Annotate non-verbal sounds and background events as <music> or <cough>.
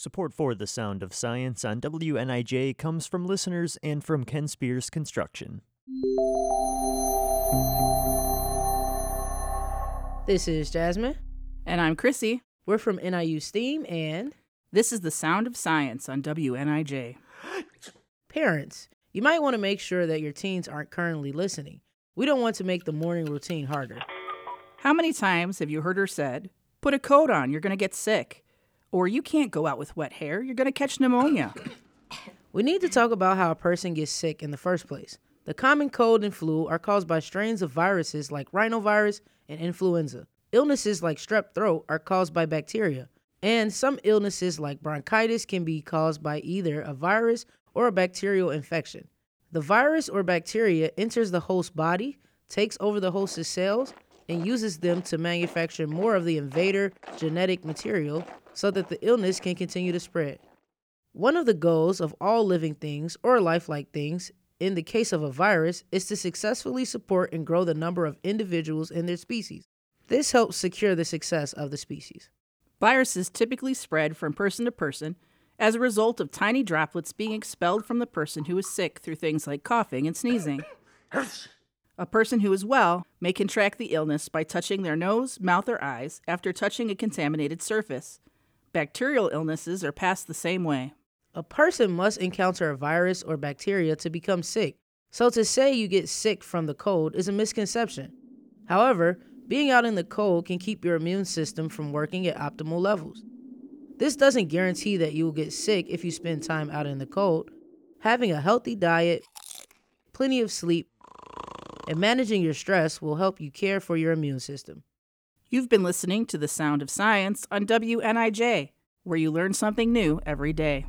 Support for The Sound of Science on WNIJ comes from listeners and from Ken Spears Construction. This is Jasmine. And I'm Chrissy. We're from NIU STEAM and This is The Sound of Science on WNIJ. <gasps> parents. You might want to make sure that your teens aren't currently listening. We don't want to make the morning routine harder. How many times have you heard her said, put a coat on, you're going to get sick? Or you can't go out with wet hair, you're going to catch pneumonia. We need to talk about how a person gets sick in the first place. The common cold and flu are caused by strains of viruses like rhinovirus and influenza. Illnesses like strep throat are caused by bacteria. And some illnesses like bronchitis can be caused by either a virus or a bacterial infection. The virus or bacteria enters the host body, takes over the host's cells, and uses them to manufacture more of the invader genetic material so that the illness can continue to spread. One of the goals of all living things or lifelike things, in the case of a virus, is to successfully support and grow the number of individuals in their species. This helps secure the success of the species. Viruses typically spread from person to person as a result of tiny droplets being expelled from the person who is sick through things like coughing and sneezing. <laughs> A person who is well may contract the illness by touching their nose, mouth, or eyes after touching a contaminated surface. Bacterial illnesses are passed the same way. A person must encounter a virus or bacteria to become sick, so to say you get sick from the cold is a misconception. However, being out in the cold can keep your immune system from working at optimal levels. This doesn't guarantee that you will get sick if you spend time out in the cold. Having a healthy diet, plenty of sleep, and managing your stress will help you care for your immune system. You've been listening to The Sound of Science on WNIJ, where you learn something new every day.